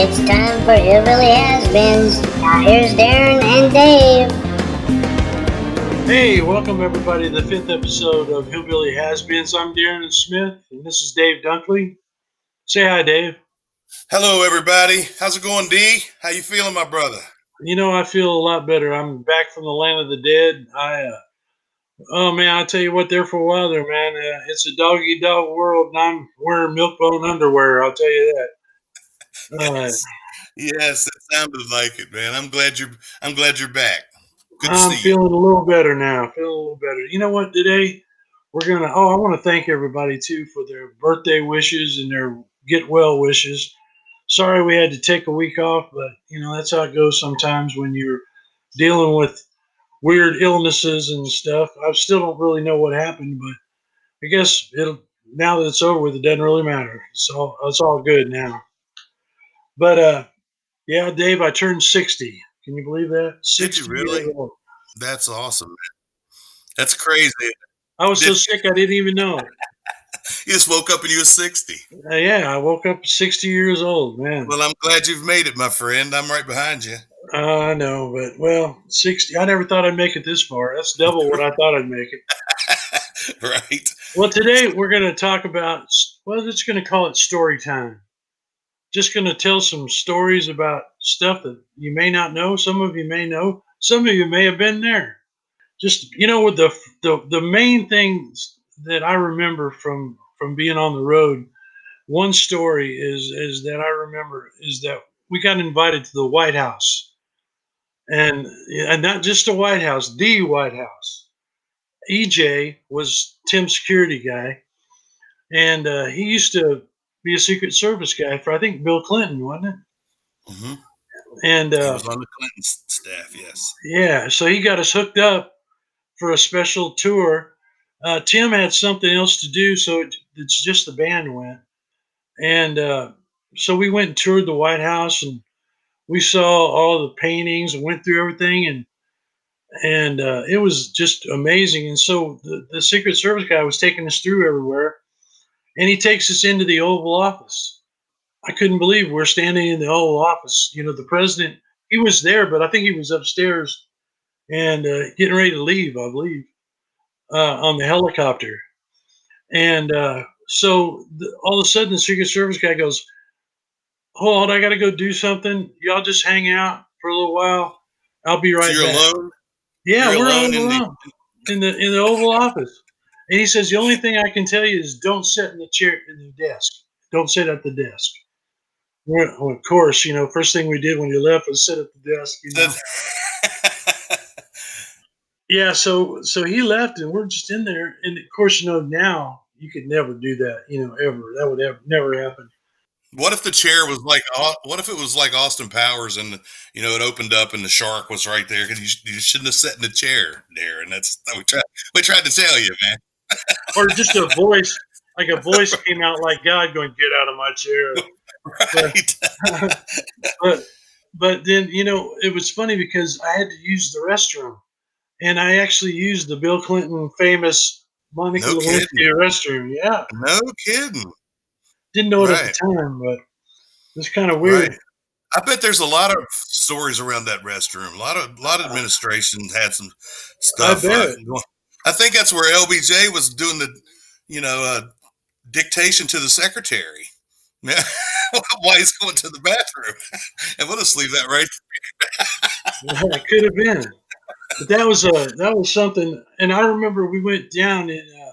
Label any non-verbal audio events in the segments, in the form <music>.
It's time for Hillbilly Has-Beens. Now here's Darren and Dave. Hey, welcome everybody to the fifth episode of Hillbilly Has-Beens. I'm Darren Smith, and this is Dave Dunkley. Say hi, Dave. Hello, everybody. How's it going, D? How you feeling, my brother? You know, I feel a lot better. I'm back from the land of the dead. I, uh, oh man, I tell you what, there for a while there, man. Uh, it's a doggy dog world, and I'm wearing milk-bone underwear. I'll tell you that. Yes, yes, it sounded like it, man. I'm glad you're. I'm glad you're back. Good I'm see you. feeling a little better now. Feeling a little better. You know what? Today we're gonna. Oh, I want to thank everybody too for their birthday wishes and their get well wishes. Sorry we had to take a week off, but you know that's how it goes sometimes when you're dealing with weird illnesses and stuff. I still don't really know what happened, but I guess it'll. Now that it's over with, it doesn't really matter. It's all. It's all good now. But uh, yeah, Dave, I turned sixty. Can you believe that? Did you 60 really? That's awesome. Man. That's crazy. I was so sick I didn't even know. <laughs> You just woke up and you were 60. Uh, yeah, I woke up 60 years old, man. Well, I'm glad you've made it, my friend. I'm right behind you. Uh, I know, but well, 60. I never thought I'd make it this far. That's double what I thought I'd make it. <laughs> right. Well, today we're going to talk about, well, it's going to call it story time. Just going to tell some stories about stuff that you may not know. Some of you may know. Some of you may have been there. Just you know, with the the the main things that I remember from from being on the road, one story is is that I remember is that we got invited to the White House, and and not just the White House, the White House. EJ was Tim's security guy, and uh, he used to be a Secret Service guy for I think Bill Clinton, wasn't it? hmm And uh, was on the Clinton staff. Yes. yeah, so he got us hooked up for a special tour. Uh, Tim had something else to do, so it, it's just the band went, and uh, so we went and toured the White House, and we saw all the paintings and went through everything, and and uh, it was just amazing. And so the, the Secret Service guy was taking us through everywhere, and he takes us into the Oval Office. I couldn't believe we're standing in the Oval Office. You know, the president he was there, but I think he was upstairs and uh, getting ready to leave, I believe, uh, on the helicopter. And uh, so the, all of a sudden, the Secret Service guy goes, "Hold on, I got to go do something. Y'all just hang out for a little while. I'll be right so you're back." alone. Yeah, You're we're alone alone in the in the Oval Office. And he says the only thing I can tell you is don't sit in the chair in the desk. Don't sit at the desk. Well, of course, you know, first thing we did when you left was sit at the desk. You know? <laughs> Yeah, so so he left, and we're just in there. And of course, you know, now you could never do that. You know, ever that would ever never happen. What if the chair was like? What if it was like Austin Powers, and you know it opened up, and the shark was right there? Because you, you shouldn't have sat in the chair there. And that's we tried. We tried to tell you, man. Or just a voice, like a voice came out like God going, "Get out of my chair." <laughs> Right. <laughs> but but then you know it was funny because I had to use the restroom, and I actually used the Bill Clinton famous Monica No Lewinsky restroom. Yeah, no kidding. didn't know it at Right. the time, but it's kind of weird. Right. I bet there's a lot of stories around that restroom. A lot of a lot of administration had some stuff. bet. uh, going- I think that's where LBJ was doing the, you know, uh, dictation to the secretary. <laughs> While he's going to the bathroom, and we'll just leave that right. Yeah, <laughs> it could have been. But that was a that was something. And I remember we went down and uh,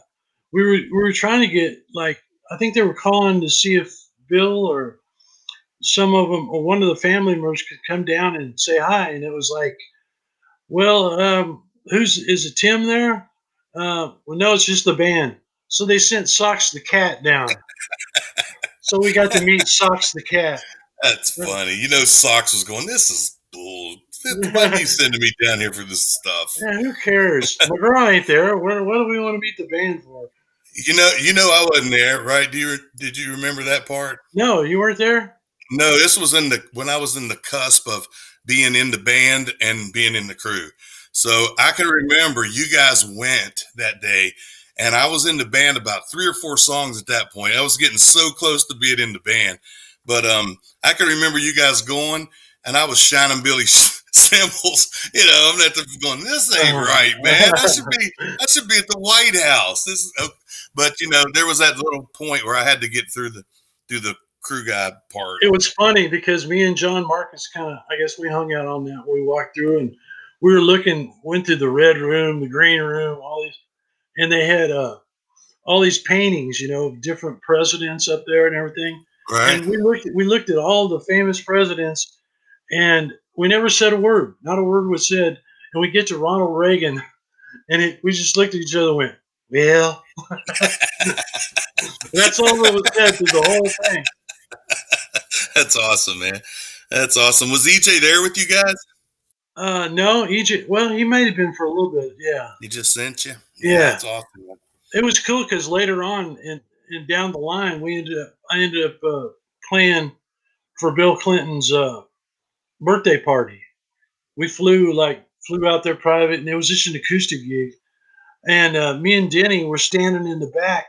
we were we were trying to get like I think they were calling to see if Bill or some of them or one of the family members could come down and say hi. And it was like, well, um, who's is it? Tim there? Uh, well, no, it's just the band. So they sent Socks the cat down. <laughs> so we got to meet Socks the cat. That's funny. You know, Socks was going. This is bull. <laughs> Why are you sending me down here for this stuff? Yeah, who cares? <laughs> McGraw ain't there. What, what do we want to meet the band for? You know, you know, I wasn't there, right? Do you? Did you remember that part? No, you weren't there. No, this was in the when I was in the cusp of being in the band and being in the crew. So I can remember you guys went that day, and I was in the band about three or four songs at that point. I was getting so close to being in the band, But um, I can remember you guys going, and I was shining Billy cymbals. <laughs> You know, I'm not going. This ain't Uh-huh. right, man. I should be. <laughs> I should be at the White House. This, is, uh, but you know, there was that little point where I had to get through the through the crew guy part. it was funny because me and John Marcus kind of, I guess we hung out on that. We walked through and we were looking, went through the red room, the green room, all these, and they had uh, all these paintings, you know, of different presidents up there and everything. Right? And we looked, we looked at all the famous presidents, and we never said a word. Not a word was said. And we get to Ronald Reagan, and it, we just looked at each other and went, "Well." <laughs> That's all that was said through the whole thing. <laughs> That's awesome, man. That's awesome. Was EJ there with you guys? Uh, no, Egypt. Well, he might have been for a little bit. Yeah, He just sent you. Yeah. that's awesome. it was cool because later on and and down the line, we ended up. I ended up uh, playing for Bill Clinton's uh, birthday party. We flew like flew out there private, and it was just an acoustic gig. And uh, me and Denny were standing in the back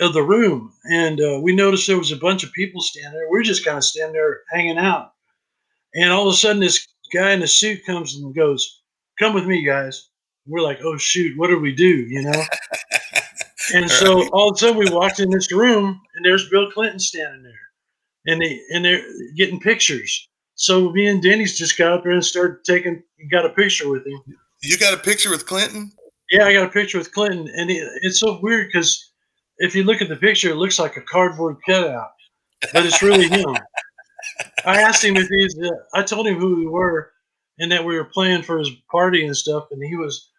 of the room, and uh, we noticed there was a bunch of people standing there. We are just kind of standing there hanging out, and all of a sudden, this guy in a suit comes and goes, "Come with me, guys." We're like, "Oh shoot, what do we do?" You know. <laughs> And so all of a sudden we walked in this room and there's Bill Clinton standing there. And they and they're getting pictures. So me and Denny's just got up there and started taking got a picture with him. You got a picture with Clinton? Yeah, I got a picture with Clinton and it, it's so weird because if you look at the picture, it looks like a cardboard cutout, but it's really him. <laughs> I asked him if he's. Uh, I told him who we were, and that we were playing for his party and stuff, and he was,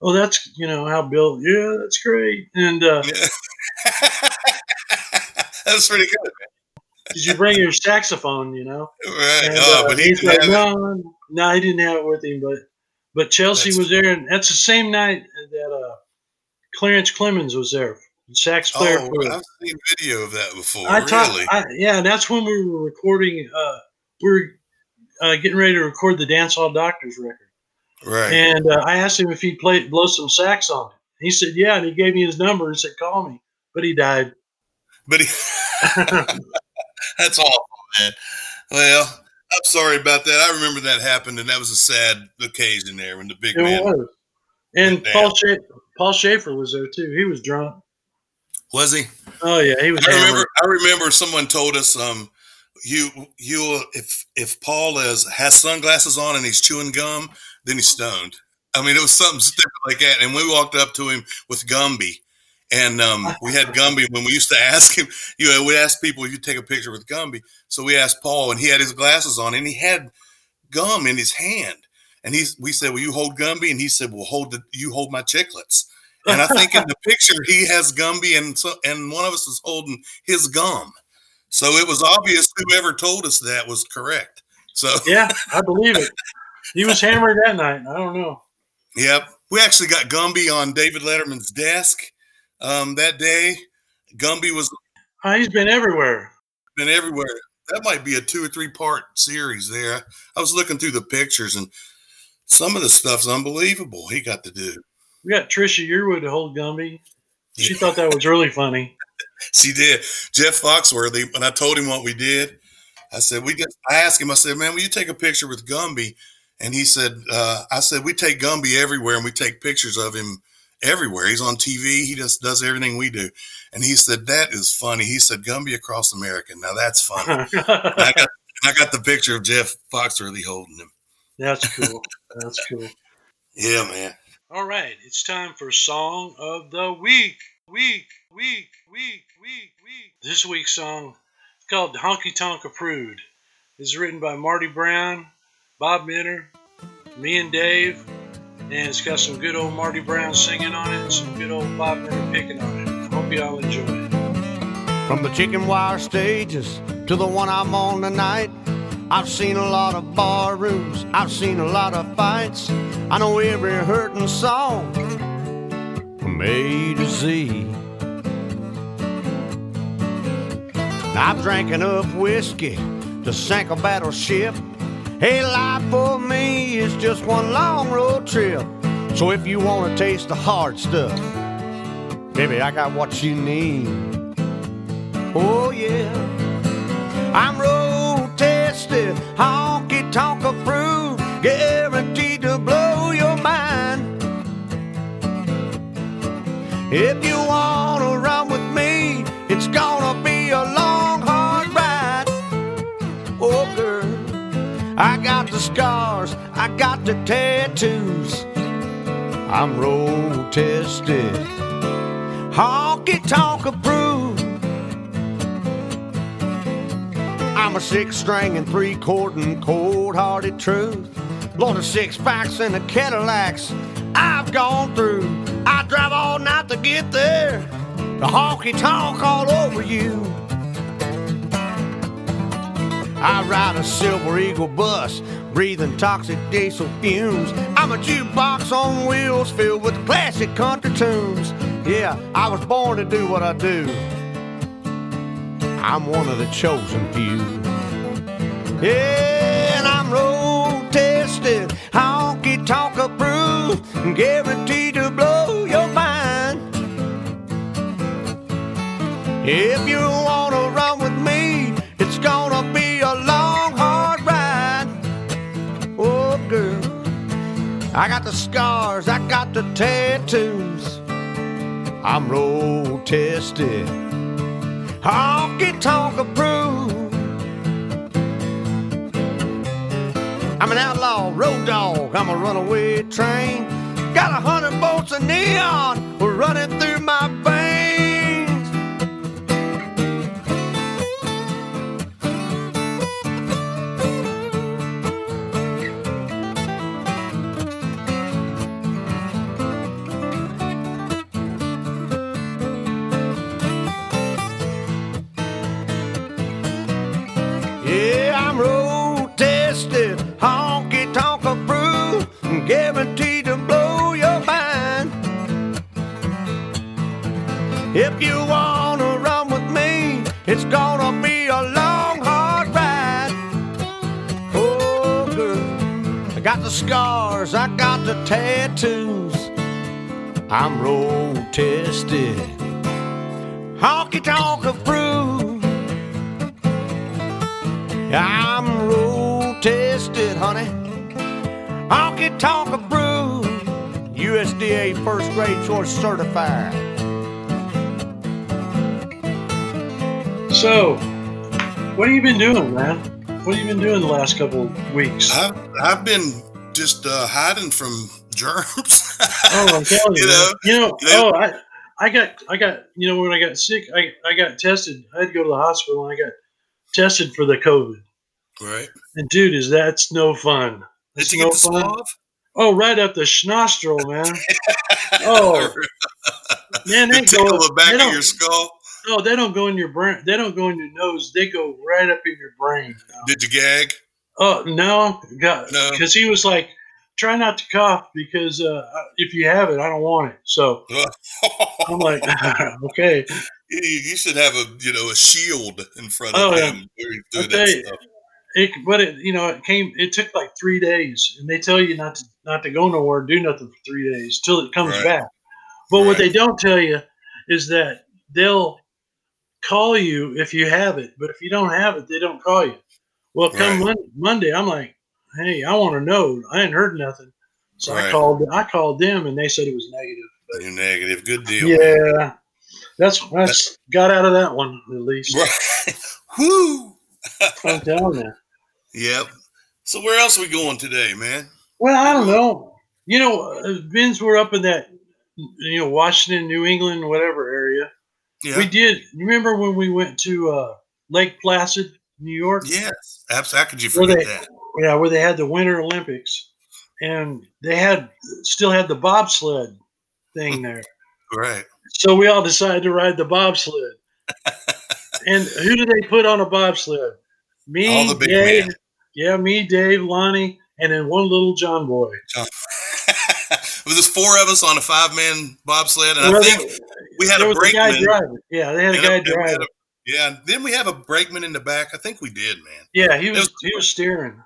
"Oh, that's you know how Bill. Yeah, that's great." And uh, <laughs> That's pretty good. did you bring your saxophone? You know. Right. And, oh, uh, but he he's like, it. no, no, he didn't have it with him, but but Chelsea That's- was there, and that's the same night that uh, Clarence Clemons was there, sax player. Oh, for, I've seen video of that before. I really? I, yeah, that's when we were recording. Uh, we were uh, getting ready to record the Dancehall Doctors record, right. and uh, I asked him if he'd play blow some sax on it. He said, yeah, and he gave me his number and said, call me, but he died. But he, <laughs> that's awful, man. Well, I'm sorry about that. I remember that happened, and that was a sad occasion there when the big It man was. And. Paul Shaffer, Paul Shaffer was there too. He was drunk. Was he? Oh yeah, he was. I hammered. remember. I remember someone told us, um, you you if if Paul is has sunglasses on and he's chewing gum, then he's stoned. I mean, it was something stupid like that. And we walked up to him with Gumby, and um, we had Gumby. When we used to <laughs> ask him, you know, we asked people, if "You take a picture with Gumby?" So we asked Paul, and he had his glasses on, and he had gum in his hand. And he's, we said, "Will you hold Gumby?" And he said, "Well, hold the, you hold my chiclets." And I think in <laughs> the picture he has Gumby, and so and one of us is holding his gum. So it was obvious whoever told us that was correct. So <laughs> Yeah, I believe it. He was hammered that night. I don't know. Yep. We actually got Gumby on David Letterman's desk um, that day. Gumby was Oh, he's been everywhere. been everywhere. That might be a two or three part series there. I was looking through the pictures and some of the stuff's unbelievable he got to do. We got Trisha Yearwood to hold Gumby. She thought that was really funny. <laughs> She did. Jeff Foxworthy, when I told him what we did, I said, we just, I asked him, I said, man, will you take a picture with Gumby? And he said, uh, I said, we take Gumby everywhere and we take pictures of him everywhere. He's on TV. He just does everything we do. And he said, that is funny. He said, Gumby across America. Now that's funny. <laughs> I got, I got the picture of Jeff Foxworthy holding him. That's cool. That's cool. <laughs> Yeah, man. All right, it's time for Song of the Week. Week, week, week, week, week. This week's song is called Honky Tonk Approved. It's written by Marty Brown, Bob Minner, me and Dave, and it's got some good old Marty Brown singing on it and some good old Bob Minner picking on it. I hope you all enjoy it. From the chicken wire stages to the one I'm on tonight, I've seen a lot of bar rooms, I've seen a lot of fights. I know every hurting song from A to Z. I've drank enough whiskey to sink a battleship. Hey, life for me is just one long road trip. So if you want to taste the hard stuff, baby, I got what you need. Oh yeah. I'm road honky tonk approved, guaranteed to blow your mind. If you wanna run with me, it's gonna be a long, hard ride. Oh, girl, I got the scars, I got the tattoos. I'm road tested, honky tonk approved. I'm a six string and three chord and cold hearted truth. Lord of six packs and the Cadillacs I've gone through. I drive all night to get there. The honky tonk all over you. I ride a Silver Eagle bus, breathing toxic diesel fumes. I'm a jukebox on wheels filled with classic country tunes. Yeah, I was born to do what I do. I'm one of the chosen few. Yeah, and I'm road tested, honky tonk approved, guaranteed to blow your mind. If you wanna run with me, it's gonna be a long, hard ride. Oh, girl, I got the scars, I got the tattoos. I'm road tested, honky tonk approved. I'm an outlaw, road dog, I'm a runaway train. Got a hundred bolts of neon running through my veins. Scars, I got the tattoos. I'm road tested, honky tonk approved. I'm road tested, honey. Honky tonk approved. USDA first grade choice certified. So, what have you been doing, man? What have you been doing the last couple of weeks? I've, I've been just uh, hiding from germs. Oh, I'm <laughs> telling you, You know, you know, you know- oh, I, I got, I got, you know, when I got sick, I, I got tested. I had to go to the hospital and I got tested for the COVID. right? And dude, is that's no fun. Did It's you no get the fun. swab? Oh, right up the schnostril, man. <laughs> Oh, man, they go. the back of don't, your skull. no, they don't go in your brain. They don't go in your nose. They go right up in your brain. Did you gag? Oh no, God, No. because he was like, try not to cough because uh, if you have it, I don't want it. So <laughs> I'm like, <laughs> okay. you, should have a you know a shield in front Oh, of yeah. him where he's I'll doing tell that you. stuff. It, but it, you know, it came. It took like three days, and they tell you not to not to go nowhere, do nothing for three days till it comes Right. back. But what they don't tell you is that they'll call you if you have it, but if you don't have it, they don't call you. Well, come Right. Mon- Monday, I'm like, hey, I want to know. I ain't heard nothing, so I Right. called. I called them, and they said it was negative. You're negative. Good deal. Yeah, that's that's got out of that one at least. Right. <laughs> Whoo. <laughs> I'm telling you. Yep. So where else are we going today, man? Well, I don't know. You know, uh, Vince, we're up in that, you know, Washington, New England, whatever area. Yeah. We did. You remember when we went to uh, Lake Placid, New York? yes. Absolutely. How could you forget they- that? Yeah, where they had the Winter Olympics, and they had still had the bobsled thing <laughs> there. Right. So we all decided to ride the bobsled. <laughs> and who did they put on a bobsled? Me, All the big Dave. men. Yeah, me, Dave, Lonnie, and then one little John boy. John. <laughs> Was this four of us on a five man bobsled? And I think we had a guy brakeman. driving. Yeah, they had a guy and we had driving. Yeah. Then we have a brakeman in the back. I think we did, man. Yeah, he was was- he was steering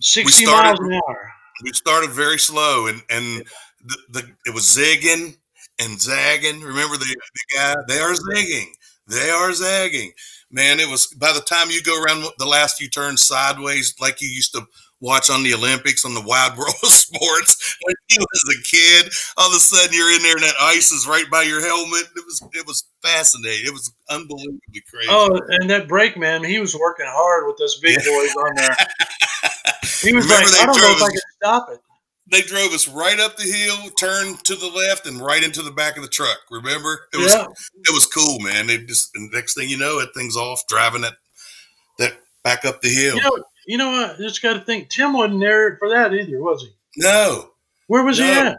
sixty started- miles an hour. We started very slow and, and the, the it was zigging and zagging. Remember the, the guy? They are zigging. They are zagging. Man, it was by the time you go around the last few turns sideways, like you used to watch on the Olympics on the Wild <laughs> World of Sports when he was a kid. All of a sudden, you're in there and that ice is right by your helmet. It was it was fascinating. It was unbelievably crazy. Oh, and that brake man, he was working hard with those big boys on there. <laughs> He was Remember like, they I don't know drove if I us- can stop it. They drove us right up the hill, turned to the left, and right into the back of the truck. Remember? It was yeah, it was cool, man. They just and next thing you know, that thing's off driving that that back up the hill. you know, you know what? I just got to think. Tim wasn't there for that either, was he? no, Where was he at?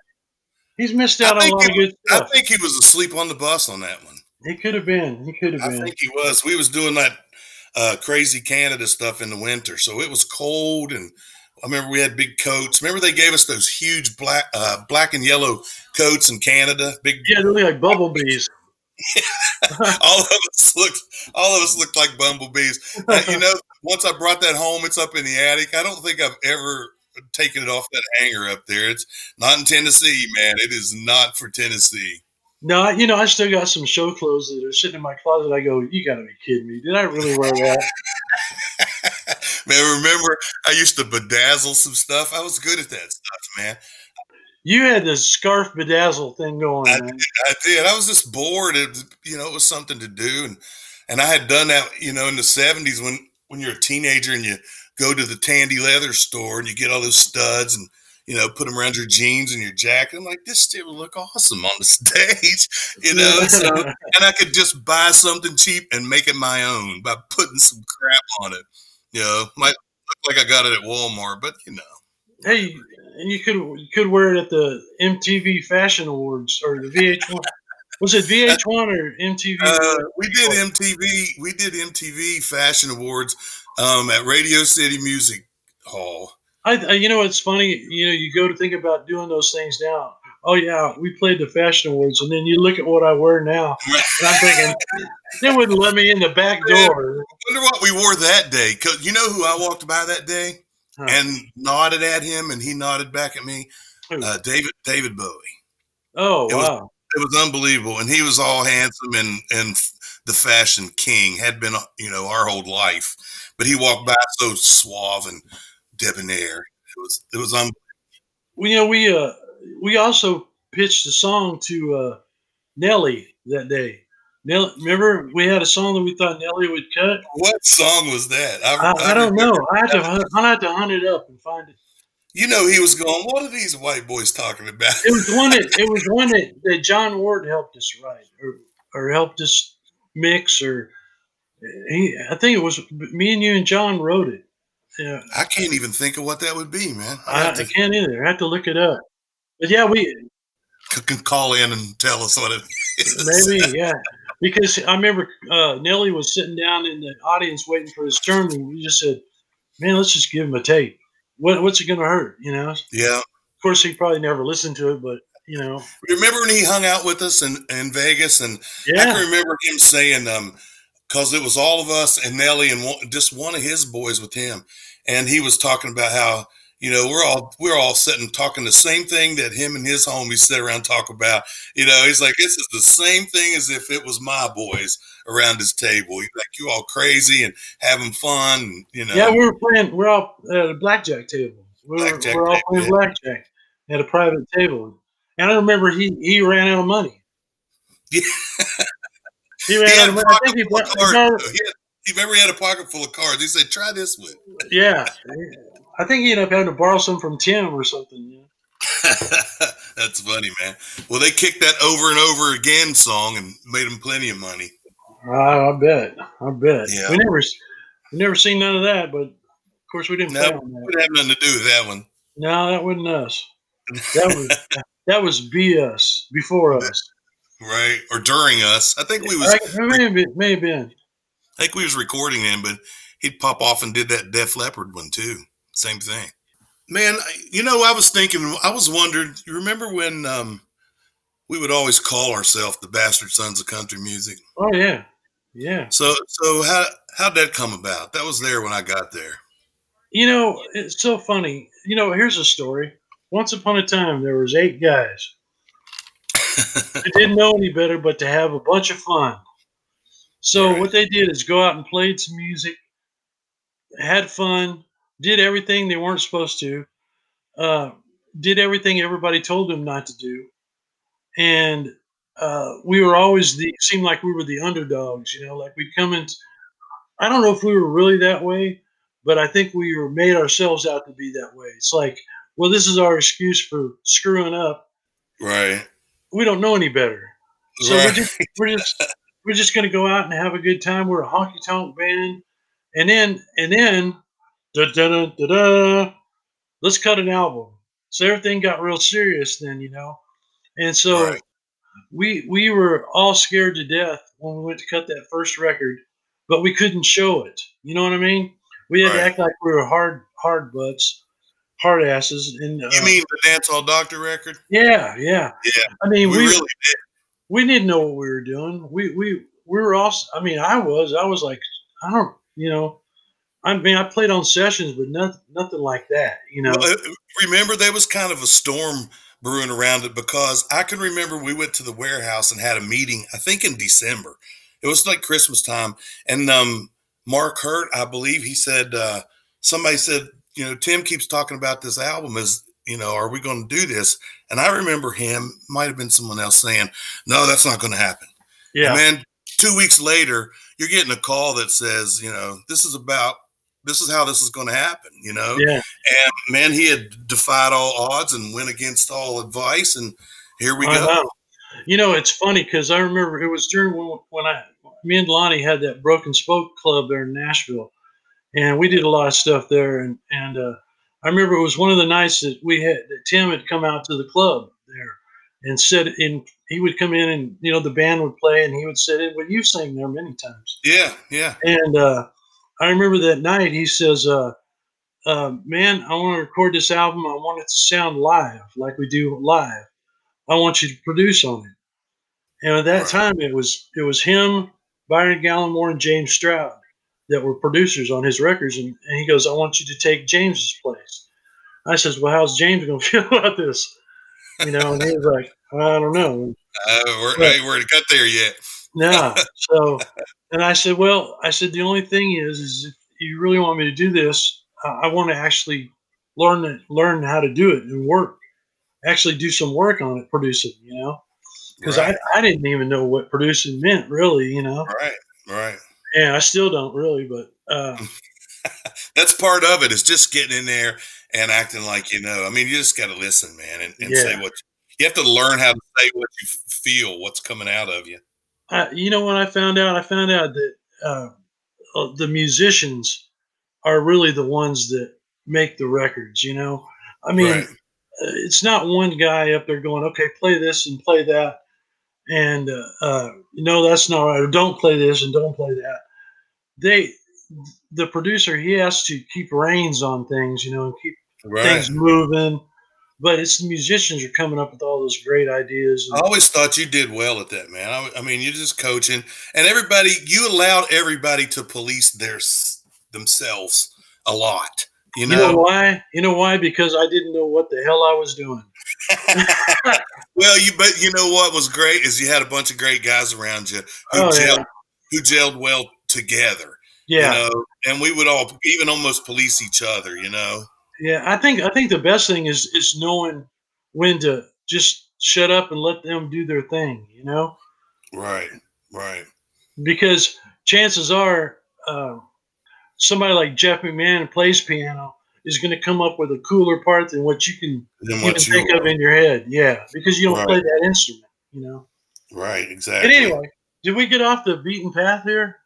He's missed out on a lot of good I think he was asleep on the bus on that one. He could have been. He could have been. I think he was. We was doing that uh, crazy Canada stuff in the winter, so it was cold, and I remember we had big coats. Remember they gave us those huge black, uh, black and yellow coats in Canada. Big, yeah, they look like bumblebees. <laughs> all of us looked, all of us looked like bumblebees. Uh, you know, once I brought that home, it's up in the attic. I don't think I've ever taken it off that hanger up there. It's not in Tennessee, man. It is not for Tennessee. No, you know, I still got some show clothes that are sitting in my closet. I go, you got to be kidding me. Did I really wear that? <laughs> Man, remember I used to bedazzle some stuff. I was good at that stuff, man. You had the scarf bedazzle thing going, I man. I did. I was just bored. It, you know, it was something to do, and and I had done that. You know, in the seventies when when you're a teenager and you go to the Tandy Leather store and you get all those studs and you know put them around your jeans and your jacket. I'm like, this shit will look awesome on the <laughs> stage, you know. <laughs> so, and I could just buy something cheap and make it my own by putting some crap on it. You know, might look like I got it at Walmart, but you know. hey, and you could you could wear it at the MTV Fashion Awards or the VH1. Was it VH1 or MTV? Uh, we did MTV. We did MTV Fashion Awards um, at Radio City Music Hall. I, you know, it's funny. You know, you go to think about doing those things now. Oh yeah, we played the Fashion Awards, and then you look at what I wear now, and I'm thinking <laughs> they wouldn't let me in the back door. I Wonder what we wore that day. Cause you know who I walked by that day Huh. and nodded at him, and he nodded back at me. Uh, David David Bowie. Oh it wow, It was unbelievable, and he was all handsome and and the fashion king had been you know our whole life, but he walked by so suave and debonair. It was it was un- well, you know, we uh we also pitched a song to uh, Nelly that day. Nelly, remember we had a song that we thought Nelly would cut. what song was that? I, I don't know. I have to I have to hunt it up and find it. You know, he was going. What are these white boys talking about? It was one that it was <laughs> one that, that John Ward helped us write or or helped us mix or he I think it was me and you and John wrote it. Yeah, I can't even think of what that would be, man. I I, have I to can't either. I have to look it up. But yeah, we can call in and tell us what it is. maybe <laughs> yeah because I remember uh, Nelly was sitting down in the audience waiting for his turn, and we just said, "Man, let's just give him a tape. What, what's it going to hurt?" You know. Yeah. Of course, he probably never listened to it, but you know, Remember when he hung out with us in, in Vegas? And yeah. I can remember him saying, um, because it was all of us and Nelly and one, just one of his boys with him. And he was talking about how, you know, we're all we're all sitting talking the same thing that him and his homies sit around talk about. You know, he's like, this is the same thing as if it was my boys around his table. He's like, you all crazy and having fun, and, you know. yeah. We were playing. We're all at a blackjack table. We were, Blackjack we're all playing blackjack at a private table. And I remember he he ran out of money. <laughs> Yeah. He he ran out of money. I think he bought, cards. He, had, he remember he had a pocket full of cards. He said, try this one. yeah. <laughs> I think he ended up having to borrow some from Tim or something. Yeah. <laughs> That's funny, man. Well, they kicked that over and over again song and made him plenty of money. I, I bet. I bet. Yeah. We never we never seen none of that, but of course we didn't No, play on that. Would have nothing to do with that one. No, that wasn't us. That was <laughs> that was be us before us. right? Or during us. I think we was I, may have been, may have been. I think we was recording him, but he'd pop off and did that Def Leppard one too. Same thing. Man, you know, I was thinking, I was wondering. You remember when um, we would always call ourselves the Bastard Sons of Country Music? Oh yeah, yeah. So, so how how'd that come about? That was there when I got there. You know, it's so funny. You know, here's a story. Once upon a time, there was eight guys <laughs> who didn't know any better but to have a bunch of fun. So Right. what they did is go out and played some music, had fun, did everything they weren't supposed to, uh, did everything everybody told them not to do, and uh, we were always the seemed like we were the underdogs. You know, like we'd come in. I don't know if we were really that way, but I think we were made ourselves out to be that way. It's like, well, this is our excuse for screwing up. Right. We don't know any better. So we're just we're just we're just gonna go out and have a good time. We're a honky tonk band, and then and then da da da da da. Let's cut an album. So everything got real serious then, you know, and so Right. we we were all scared to death when we went to cut that first record, but we couldn't show it. You know what I mean? We had to act like we were hard hard butts, hard asses, and uh, You mean the Dancehall Doctor record? yeah, yeah. Yeah. I mean, We, we really did. we didn't know what we were doing. We we we were also. I mean, I was. I was like, I don't. You know, I mean, I played on sessions, but nothing nothing like that. You know. Well, uh, remember, there was kind of a storm brewing around it because I can remember we went to the warehouse and had a meeting. I think in December. It was like Christmas time, and um, Mark Hurt, I believe, he said uh, somebody said, you know, Tim keeps talking about this album. Is you know, are we going to do this? And I remember him, might have been someone else saying, no, that's not going to happen. yeah. And then two weeks later, you're getting a call that says, you know, this is about, this is how this is going to happen, you know? yeah. And man, he had defied all odds and went against all advice. And here we I go. You know, it's funny because I remember it was during when, when I, me and Lonnie had that Broken Spoke Club there in Nashville, and we did a lot of stuff there. And and uh, I remember it was one of the nights that we had that Tim had come out to the club there and said, in he would come in and you know the band would play and he would sit in. Well, you sang there many times. Yeah. Yeah. And uh, I remember that night he says, uh, uh, "Man, I want to record this album. I want it to sound live, like we do live. I want you to produce on it." And at that Right. time, it was it was him, Byron Gallimore, and James Stroud that were producers on his records. And, and he goes, "I want you to take James's place." I says, "Well, how's James going <laughs> to feel about this?" You know, and he was like, "I don't know." Uh, we're, Right. hey, we're got there yet. No. <laughs> So, and I said, well, I said the only thing is, is if you really want me to do this, uh, I want to actually learn it, learn how to do it and work, actually do some work on it, produce it, you know, because Right. I, I didn't even know what producing meant really, you know, Right. Right. Yeah, I still don't really, but uh, <laughs> That's part of it is just getting in there and acting like you know. I mean, you just got to listen, man, and, and say what you have to learn how to say what you feel, what's coming out of you. I, you know what I found out? I found out that uh, uh, the musicians are really the ones that make the records, you know, I mean. right. uh, it's not one guy up there going, okay, play this and play that, and uh, uh, no, that's not right. Or don't play this and don't play that. They, the producer, he has to keep reins on things, you know, and keep Right. things moving. But it's the musicians are coming up with all those great ideas. I always thought you did well at that, man. I, I mean, you're just coaching, and everybody. You allowed everybody to police their themselves a lot. You you know know. why? You know why? Because I didn't know what the hell I was doing. <laughs> well, you but you know what was great is you had a bunch of great guys around you who Oh, gelled yeah. who gelled well together. Yeah. You know, and we would all even almost police each other. You know. Yeah, I think I think the best thing is is knowing when to just shut up and let them do their thing, you know, Right. Right. because chances are uh, somebody like Jeff McMahon who plays piano is going to come up with a cooler part than what you can Then even you think of in your head. Yeah, because you don't Right. play that instrument, you know. right But exactly. anyway, did we get off the beaten path here?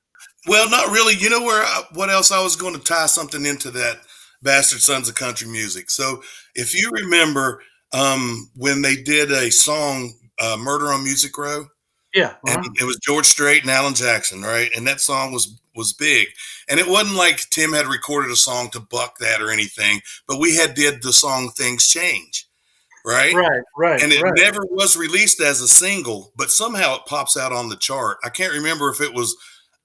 Well, not really. You know where? I, what else? I was going to tie something into that bastard sons of country music. So, if you remember, um, when they did a song, uh, "Murder on Music Row," Yeah. uh-huh. and it was George Strait and Alan Jackson, right? And that song was was big. And it wasn't like Tim had recorded a song to buck that or anything, but we had did the song "Things Change," right? Right. Right. and it right. never was released as a single, but somehow it pops out on the chart. I can't remember if it was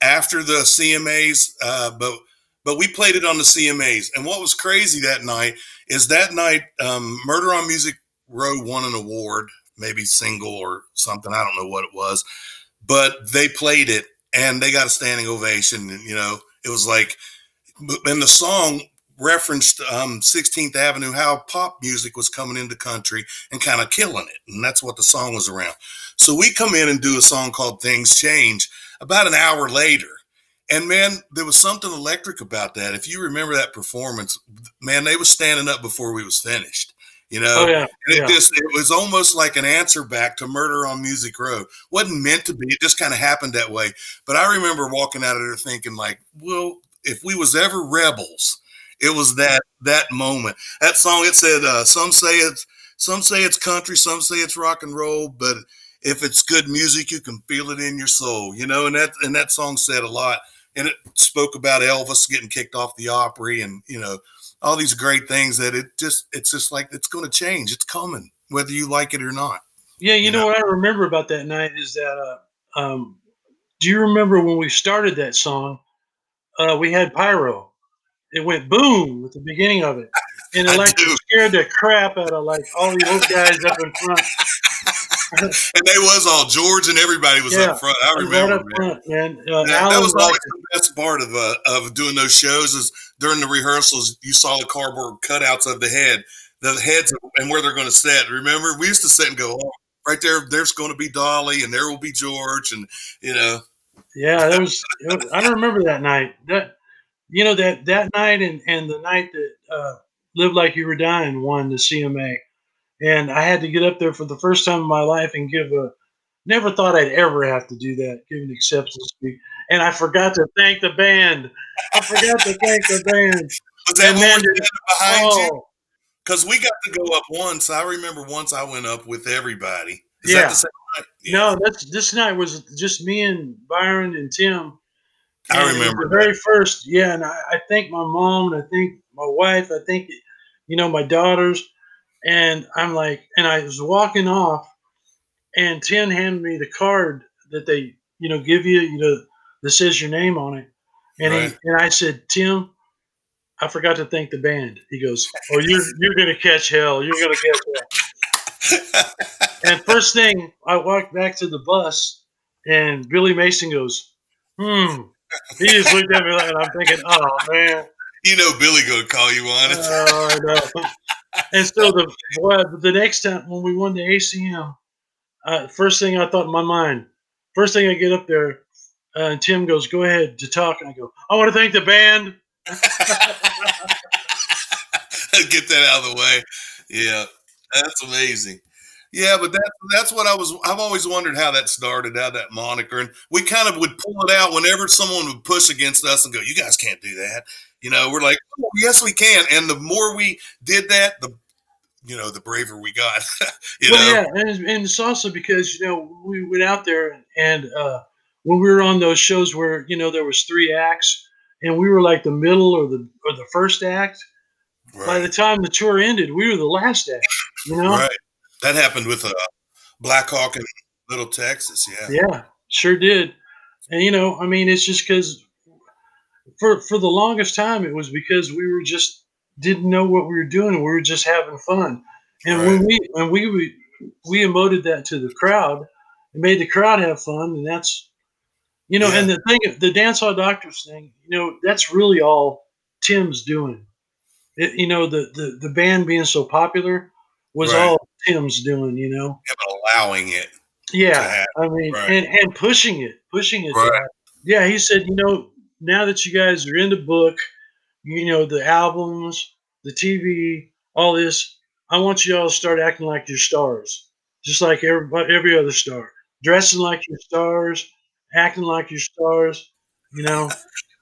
after the CMAs, uh, but but we played it on the CMAs. And what was crazy that night is that night, um, Murder on Music Row won an award, maybe single or something. I don't know what it was, but they played it and they got a standing ovation. And you know, it was like, and the song referenced um, 16th Avenue, how pop music was coming into country and kind of killing it, and that's what the song was around. So we come in and do a song called "Things Change" about an hour later. And man, there was something electric about that. If you remember that performance, man, they was standing up before we was finished. You know, Oh yeah, and it yeah. just it was almost like an answer back to Murder on Music Row. wasn't meant to be. It just kind of happened that way. But I remember walking out of there thinking, like, well, if we was ever rebels, it was that that moment. That song it said, uh, some say it's some say it's country, some say it's rock and roll, but if it's good music, you can feel it in your soul. You know, and that and that song said a lot. And it spoke about Elvis getting kicked off the Opry, and you know all these great things that it just it's just like it's going to change. It's coming, whether you like it or not. Yeah, you you know know? what I remember about that night is that. Uh, um, do you remember when we started that song? Uh, we had pyro. It went boom at the beginning of it, and <laughs> it like scared the crap out of like all the old guys up in front. <laughs> <laughs> And they was all George and everybody was Yeah, up front. I right remember, up man. front, man. Uh, That, that was always the best part of uh, of doing those shows is during the rehearsals you saw the cardboard cutouts of the head, the heads and where they're going to sit. Remember, we used to sit and go, oh, right there, there's going to be Dolly and there will be George, and you know, yeah, that was. was- I don't remember that night. That you know that that night and and the night that uh, "Live Like You Were Dying" won the CMA, and I had to get up there for the first time in my life and give a. Never thought I'd ever have to do that, give an acceptance speech, and I forgot to thank the band. I forgot to thank the band. <laughs> was that And one then- standing behind you? Oh, Because we got to go up once. I remember once I went up with everybody. Is Yeah. that the same night? Yeah. no, that's this night was just me and Byron and Tim. I And remember the very first. Yeah, and I, I think my mom, and I thank my wife, I think you know my daughters, and I'm like, and I was walking off, and Tim handed me the card that they you know give you, you know, that says your name on it, and Right. he, and I said, Tim. I forgot to thank the band. He goes, "Oh, you're <laughs> you're gonna catch hell. You're gonna catch hell." <laughs> And first thing, I walked back to the bus, and Billy Mason goes, "Hmm." He just looked at me like, and I'm thinking, "Oh man, you know Billy to call you on it. oh, I know." <laughs> And so the the next time when we won the ACM, uh, first thing I thought in my mind, first thing I get up there, uh, and Tim goes, "Go ahead to talk," and I go, "I want to thank the band." <laughs> Get that out of the way. Yeah, that's amazing. Yeah, but that's that's what I was. I've always wondered how that started, how that moniker, and we kind of would pull it out whenever someone would push against us and go, "You guys can't do that." You know, we're like, oh, "Yes, we can." And the more we did that, the you know, the braver we got. <laughs> you well, know, yeah, and, and it's also because you know we went out there and uh, when we were on those shows where you know there was three acts and we were like the middle or the or the first act. By the time the tour ended, we were the last act. You know? right. That happened with uh, Blackhawk in Little Texas. Yeah, Yeah, sure did. And you know, I mean, it's just because for for the longest time it was because we were just didn't know what we were doing. We were just having fun. And when we when we we, we emoted that to the crowd, it made the crowd have fun, and that's you know. And the thing, the dance hall doctors thing, you know, that's really all Tim's doing. It, you know, the, the the band being so popular was Right. all Tim's doing. You know. Yeah, but allowing it. Yeah, I mean, right. and and pushing it, pushing it. Right. Yeah, he said, you know, now that you guys are in the book, you know, the albums, the TV, all this, I want you all to start acting like you're stars, just like everybody, every other star, dressing like you're stars, acting like you're stars. You know,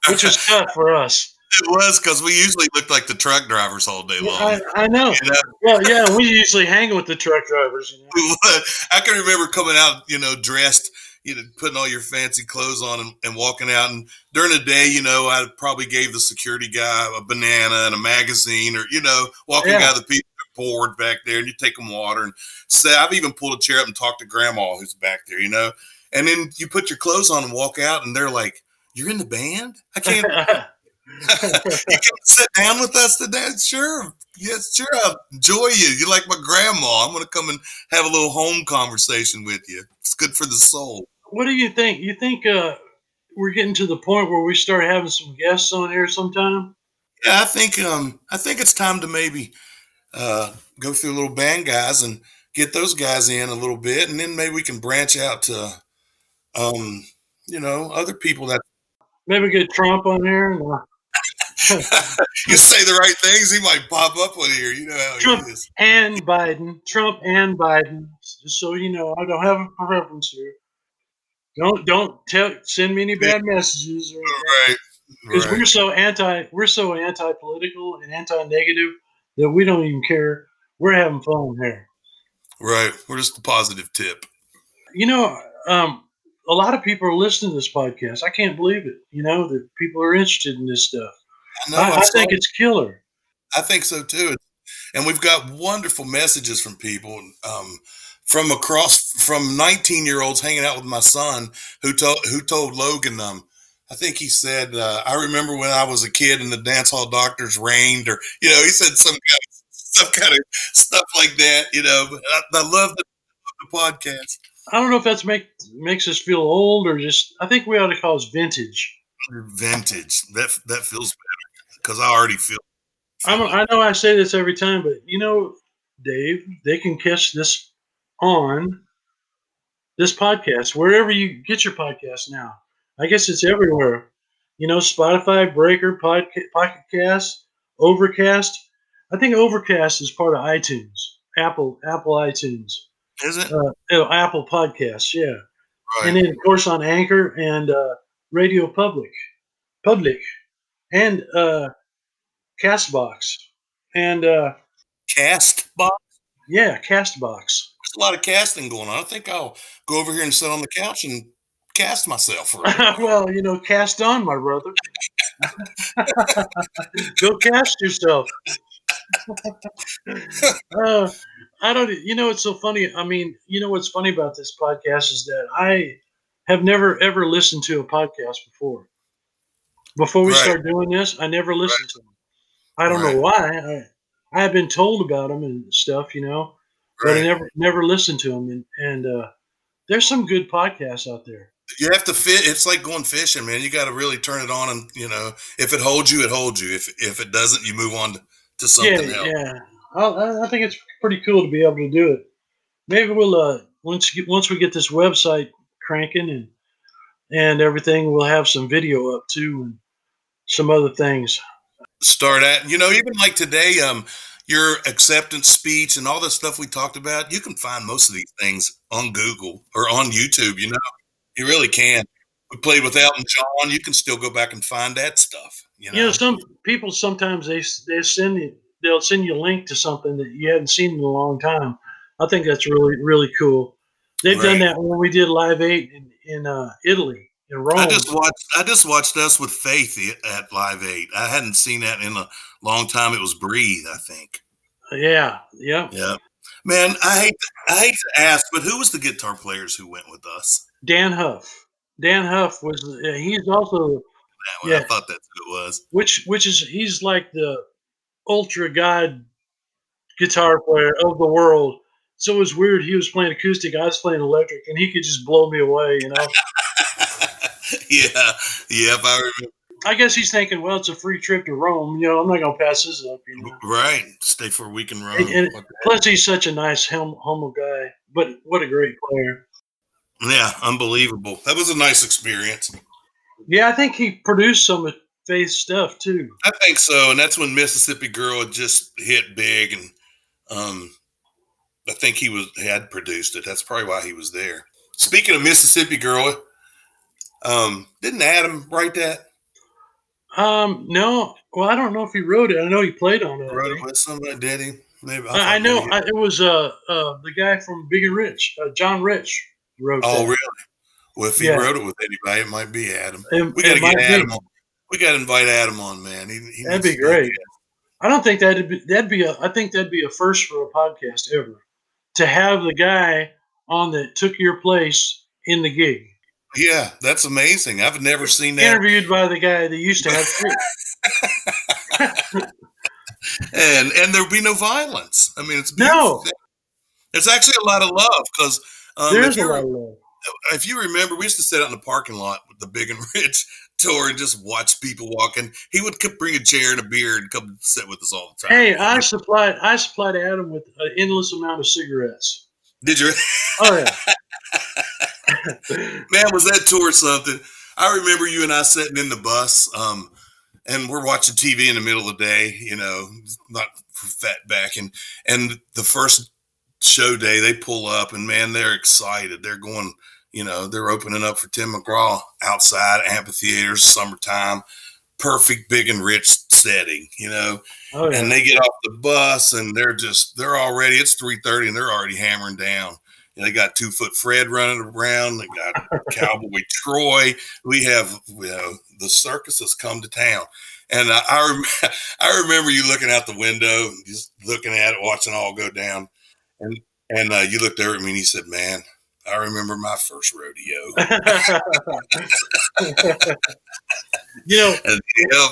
which was tough for us. It was because we usually looked like the truck drivers all day Yeah, long. I, I know. You know, Well, yeah, we usually hang with the truck drivers. You know? <laughs> I can remember coming out, you know, dressed, you know, putting all your fancy clothes on and, and walking out. And during the day, you know, I probably gave the security guy a banana and a magazine, or you know, walking Yeah. out the people bored back there, and you take them water. And say, I've even pulled a chair up and talked to Grandma who's back there, you know. And then you put your clothes on and walk out, and they're like, "You're in the band? I can't." <laughs> <laughs> you can sit down with us today? Sure. Yes, sure. I'll enjoy you. You're like my grandma. I'm going to come and have a little home conversation with you. It's good for the soul. What do you think? You think uh, we're getting to the point where we start having some guests on here sometime. Yeah, I think um I think it's time to maybe uh go through a little band guys and get those guys in a little bit and then maybe we can branch out to um you know other people that Maybe get Trump on here. And, uh, <laughs> you say the right things he might pop up on here you know how Trump. he is and Biden, Trump and Biden. Just so you know, I don't have a preference here. Don't don't tell send me any bad messages or right because right we're so anti we're so anti political and anti negative that we don't even care. We're having fun here. right we're just the positive tip You know, um, a lot of people are listening to this podcast. I can't believe it. You know that people are interested in this stuff. I know I, I think so- it's killer. I think so too. And we've got wonderful messages from people um, from across from 19 year olds hanging out with my son who told who told Logan um I think he said uh, I remember when I was a kid and the Dancehall Doctors rained or you know he said some kind of some kind of stuff like that you know but I, I love the, the podcast I don't know if that's make makes us feel old or just. I think we ought to call it vintage. vintage that that feels better because I already feel I'm, I know I say this every time, but you know, Dave, they can catch this on this podcast wherever you get your podcast now. I guess it's everywhere. You know, Spotify, Breaker, Podca- Pocket Cast, Overcast. I think Overcast is part of iTunes, Apple, Apple iTunes, is it uh, oh, Apple Podcasts. Yeah, right and then of course on Anchor and uh, Radio Public, Public, and uh, Castbox, and uh, cast box yeah, Castbox. A lot of casting going on I think I'll go over here and sit on the couch and cast myself <laughs> well, you know, cast on, my brother. <laughs> Go cast yourself. <laughs> uh, I don't. You know, it's so funny. I mean, you know what's funny about this podcast is that I have never ever listened to a podcast before. Before we Right. start doing this, I never listened to them. I don't know why. I I have been told about them and stuff, you know, but I never never listened to them. And and uh, there's some good podcasts out there. you have to fit it's like going fishing man you got to really turn it on and you know if it holds you it holds you if if it doesn't you move on to, to something yeah, else yeah. I, I- I think it's pretty cool to be able to do it. Maybe we'll uh once you get, once we get this website cranking and and everything, we'll have some video up too and some other things. start at you know even like today um your acceptance speech and all the stuff we talked about you can find most of these things on google or on youtube you know? You really can. We played with elton john you can still go back and find that stuff you know, You know, some people sometimes they they send you they'll send you a link to something that you hadn't seen in a long time. I think that's really really cool. They've done that when we did Live Eight in in uh, Italy in Rome. I just watched. I just watched us with Faith at Live Eight. I hadn't seen that in a long time. It was Breathe, I think. yeah, yeah. Yeah, man. I hate. I hate to ask, but who was the guitar players who went with us? Dann Huff. Dann Huff was uh, he's also one, I thought that's who it was. which which is he's like the ultra god guitar player of the world. So it was weird. He was playing acoustic, I was playing electric, and he could just blow me away. You know, <laughs> <laughs> yeah, yep. I remember. I guess he's thinking, well, it's a free trip to Rome. You know, I'm not gonna pass this up. You know, Right, stay for a week in Rome. And- and- plus he's such a nice, hum- humble guy. But what a great player. yeah, unbelievable. That was a nice experience. Yeah, I think he produced some of Faith's stuff too. I think so, and that's when Mississippi Girl just hit big, and um, I think he was had produced it. That's probably why he was there. Speaking of Mississippi Girl, um, didn't Adam write that? Um, no, well, I don't know if he wrote it. I know he played on it. I Wrote it with somebody, did he? Maybe I, I know I, it was uh, uh the guy from Big and Rich, uh, John Rich, wrote oh, that. really? Well, if he Yeah. wrote it with anybody, it might be Adam. It- We got to get be. Adam on. We got to invite Adam on, man. He, he That'd be great. I don't think that'd be that'd be a I think that'd be a first for a podcast ever to have the guy on that took your place in the gig Yeah, that's amazing. I've never seen that. interviewed by the guy that used to have <laughs> and and there'd be no violence. I mean, it's No. beautiful. There's actually a lot of love because um, if There's a lot of love. if you remember, we used to sit out in the parking lot with the Big and <laughs> Rich tour and just watch people walking. He would bring a chair and a beer and come sit with us all the time. Hey, I supplied I supplied Adam with an endless amount of cigarettes. Did you? Oh yeah. <laughs> Man, was that tour something? I remember you and I sitting in the bus, um, and we're watching TV in the middle of the day, you know, not for fat back, and and the first show day they pull up, and man, they're excited. They're going, you know, they're opening up for Tim McGraw outside amphitheaters, summertime, perfect, big and rich setting, you know. Oh yeah. And they get off the bus, and they're just they're already it's three thirty, and they're already hammering down. And they got two foot Fred running around. They got <laughs> Cowboy Troy. We have you know the circus has come to town. And I, I, rem- <laughs> I remember you looking out the window, just looking at it, watching it all go down. And and uh, you looked over at me and you said, "Man, I remember my first rodeo." <laughs> you know, And, yeah,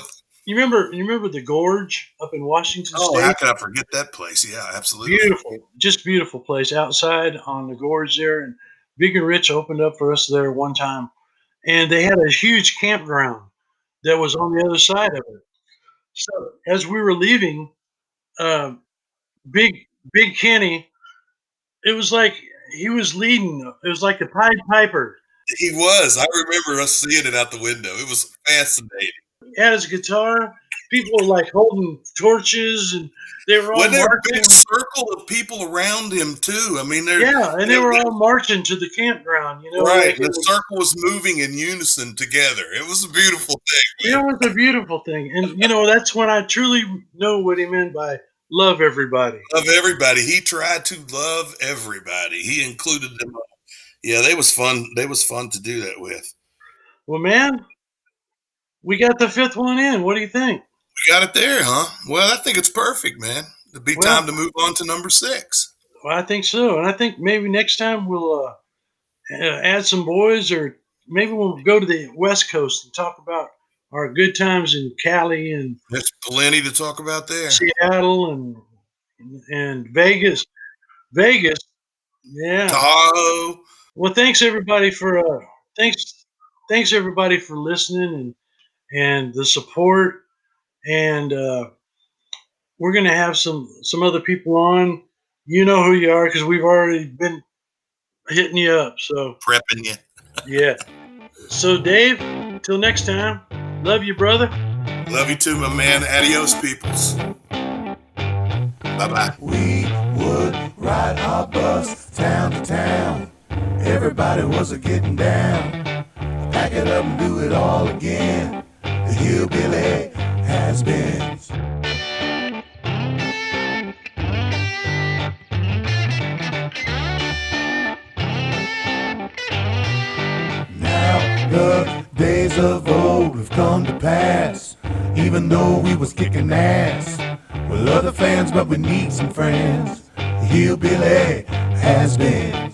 you remember you remember the gorge up in Washington oh, State? how could I forget that place? Yeah, absolutely. beautiful, just beautiful place outside on the gorge there. And Big and Rich opened up for us there one time, and they had a huge campground that was on the other side of it. So as we were leaving, uh, Big Big Kenny, it was like he was leading. It was like the Pied Piper. He was. I remember us seeing it out the window. It was fascinating. Had his guitar. People were like holding torches, and they were all Wasn't there a big circle of people around him too? I mean, they're Yeah, and they were all marching to the campground. You know, right. like The was- circle was moving in unison together. It was a beautiful thing. Know, it's a beautiful thing, and you know that's when I truly know what he meant by love everybody. Love everybody. He tried to love everybody. He included them. all. Yeah, they was fun. They was fun to do that with. Well, man, we got the fifth one in. What do you think? We got it there, huh? Well, I think it's perfect, man. It'd be Well- time to move on to number six. Well, I think so, and I think maybe next time we'll uh, uh, add some boys, or maybe we'll go to the West Coast and talk about our good times in Cali and There's plenty to talk about there. Seattle and and Vegas. Vegas, yeah. Tahoe. Well, thanks everybody for uh, thanks thanks everybody for listening and and the support. And uh, we're gonna have some some other people on. You know who you are because we've already been hitting you up. So prepping you. <laughs> yeah. So Dave, till next time. Love you, brother. Love you too, my man. Adios, peoples. Bye bye. We would ride our bus town to town. Everybody was a getting down. Pack it up and do it all again. The hillbilly has been. Now the days of old have come to pass. Even though we was kicking ass, we're other fans, but we need some friends. The hillbilly has been.